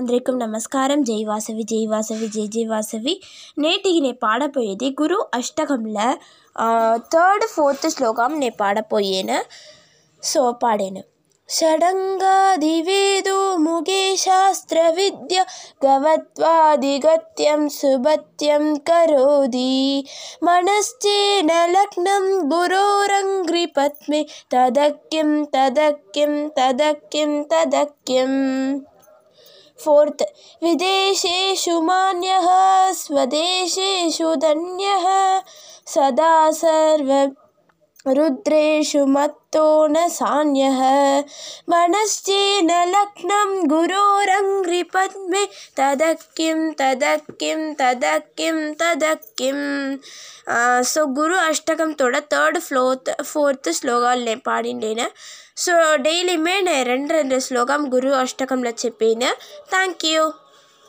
అందరికీ నమస్కారం జై వాసవి జై వాసవి జై జై వాసవి నేటికి నేను పాడపోయేది గురు అష్టకంలో థర్డ్ ఫోర్త్ శ్లోకం నేను పాడపోయేను సో పాడాను షడంగాదివేదో ముగే శాస్త్ర విద్య గవత్వాదిగత్యం సుభత్యం కరోది మనశ్చేన లగ్నం గురోరంగ్రిపద్మే తదక్యం తదక్యం తదక్యం फोर्थ विदेशेषु मान्य स्वदेशेषु धन्य सदा सर्व रुद्रेषु मत्तो न सान्य सान्यः न लग्नं गुरोरङ्ग పద్మే తదక్కిం తదక్కిం తదక్కిం తదక్కిం సో గురు అష్టకంతோட தேர்ட் ஃப்ளோத் ஃபோர்த்து ஸ்லோகால் பாடிண்டேன் ஸோ டெய்லியுமே நான் ரெண்டு ரெண்டு ஸ்லோகம் குரு அஷ்டகம்ல చెప్పాను థ్యాంక్ యూ